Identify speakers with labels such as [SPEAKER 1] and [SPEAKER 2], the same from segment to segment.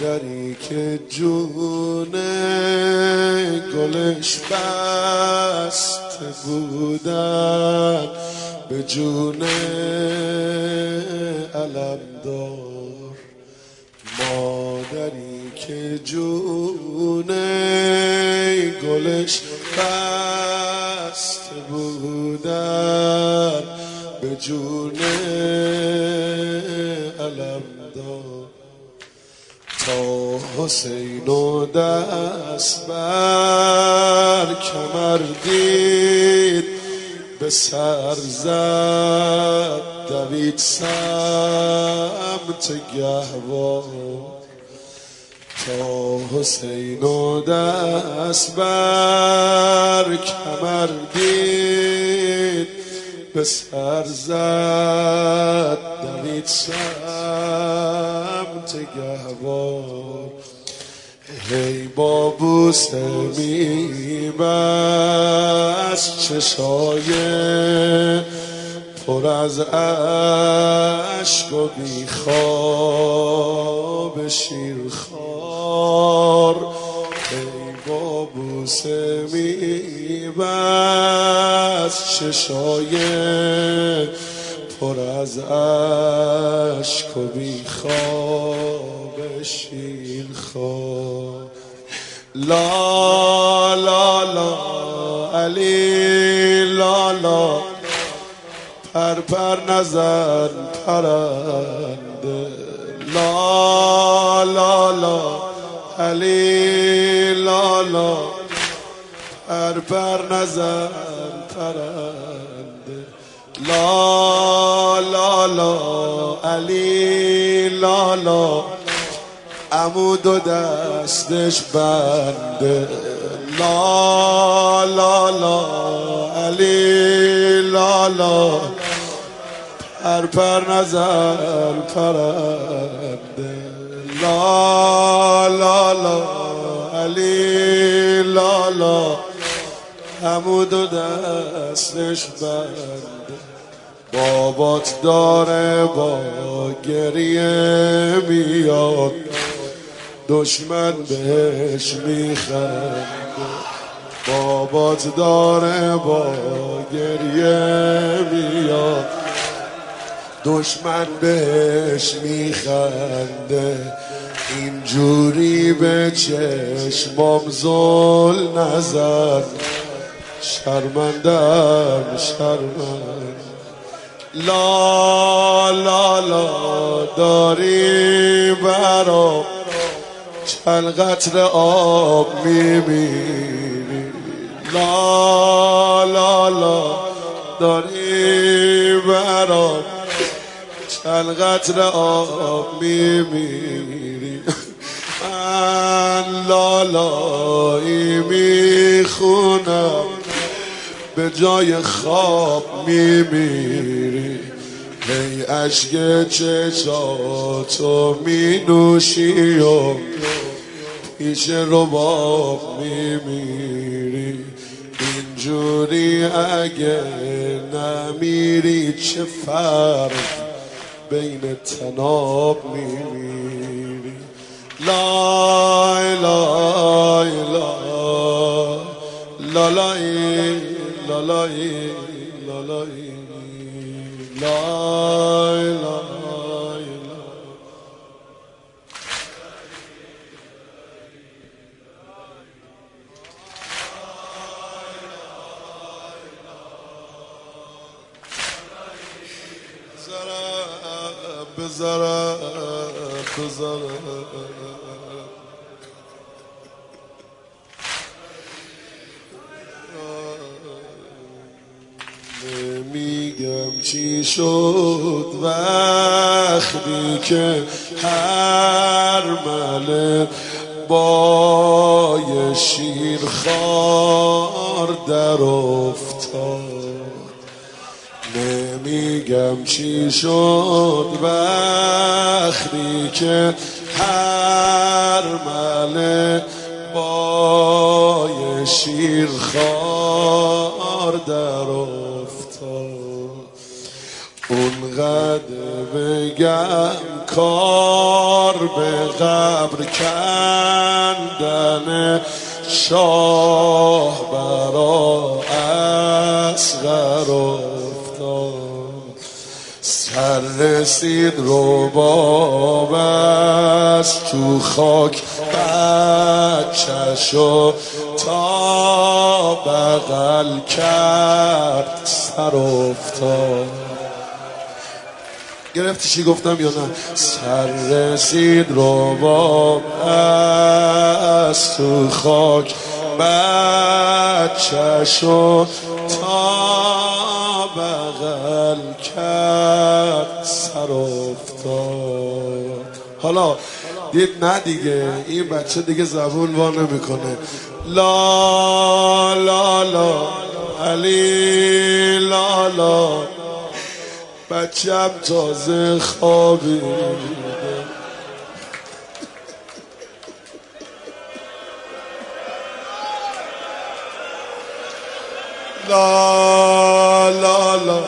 [SPEAKER 1] مادری که جون گلش بست بودن. به جون علمدار مادری که جون گلش بست بودن. به جون حسین و دست بر کمر دید به سر زد دوید سمت گهوار. تا حسین و دست بر کمر دید به سر زد دوید سمت گهوار. هی با بوسه میبست چشای پر از عشق و بیخواب شیرخوار. ای با بوسه میبست چشای پر از عشق و بیخواب شیرخوار لا لا لا علی لا لا. پر پر نزن پرنده. لا لا لا. علی لا لا. پر پر نزن پرنده. لا لا لا علی لا لا. عمود و دستش بنده. لا لا لا علی لا لا. پر پر نظر پرنده. لا لا لا علی لا لا. عمود و دستش بنده. بابات داره با گریه میاد. دشمن بهش میخنده. بابات داره با گریه میاد. دشمن بهش میخنده. اینجوری به چشمام زل نزد شرمندم شرمند لا لا لا داری برام چند قطر آب میمیری لا لا لا داری برام چند قطر آب میمیری من لالایی می‌خونم. به جای خواب میمیری. هی عشق چشاتو می نوشی و پیش رباب میمیری. اینجوری اگه نمیری چه فرق بین تناب میمیری؟ لا لا لا لا la la e, la e, la la la Zara, zara, zara. چی شد وقتی که هر مله با یه شیر خار در افتاد؟ نمیگم چی شد وقتی که هر مله با یه شیر خار در افتاد. اونقدر بگم کار به قبر کندن شاه برا اصغر افتاد. سر رسید رو بابست تو خاک بچشو تا بغل کرد سر افتاد. گرفتی چی گفتم یا نه؟ سر رسید رو با از تو خاک بچشو تا بغل کرد سر افتاد. حالا دید نه دیگه این بچه دیگه زبون وا نمی‌کنه. لا لا لا علی لا لا. بچم تازه خوابی. لا لا لا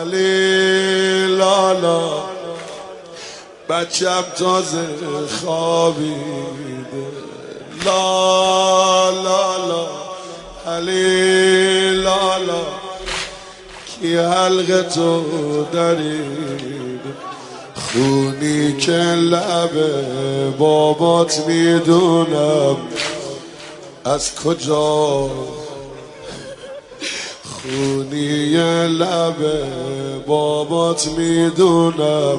[SPEAKER 1] علی لا لا. بچم تازه خوابیده لا لا لا علی لا لا. کی حلق تو درید خونی که لب بابات می‌دونم. از کجا؟ خونی لب بابات می‌دونم.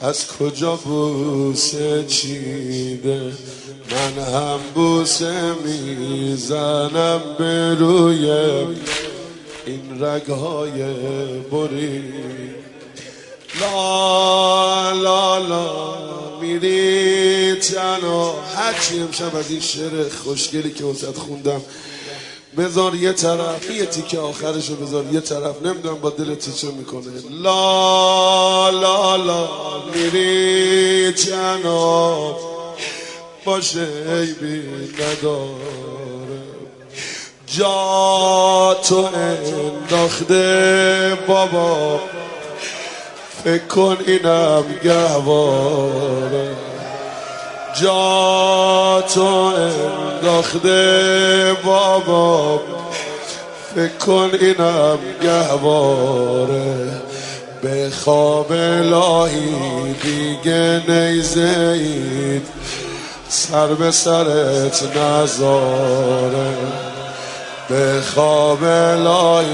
[SPEAKER 1] از کجا بوسه چیده؟ من هم بوسه می‌زنم به روی این رگهای بری. لا لا لا میری تنها هرچی امشب از این شعر خوشگلی که وسط خوندم. بذار یه طرف یه تیکه آخرش رو بذار یه طرف. نمی‌دونم با دلت چه می‌کنه. لا لا لا میری تنها باشه بی نداره جا تو انداخته بابا. فکر کن اینم گهواره جا تو انداخته بابا. فکر کن اینم گهواره به خواب لاهی دیگه نیزه سر به سرت نزاره. به خواب لای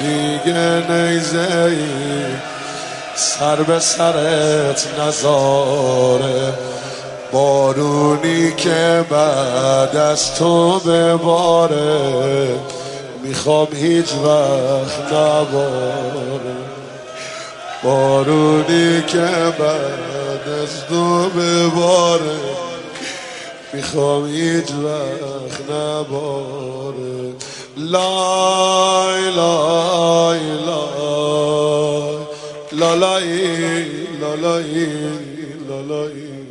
[SPEAKER 1] دیگه نیزه سر به سرت نزاره. بارونی که بعد از تو بباره می‌خوام هیچ وقت نباره. بارونی که بعد از تو بباره می‌خوام هیچ وقت نباره لای لای لای. لالای لالای لالای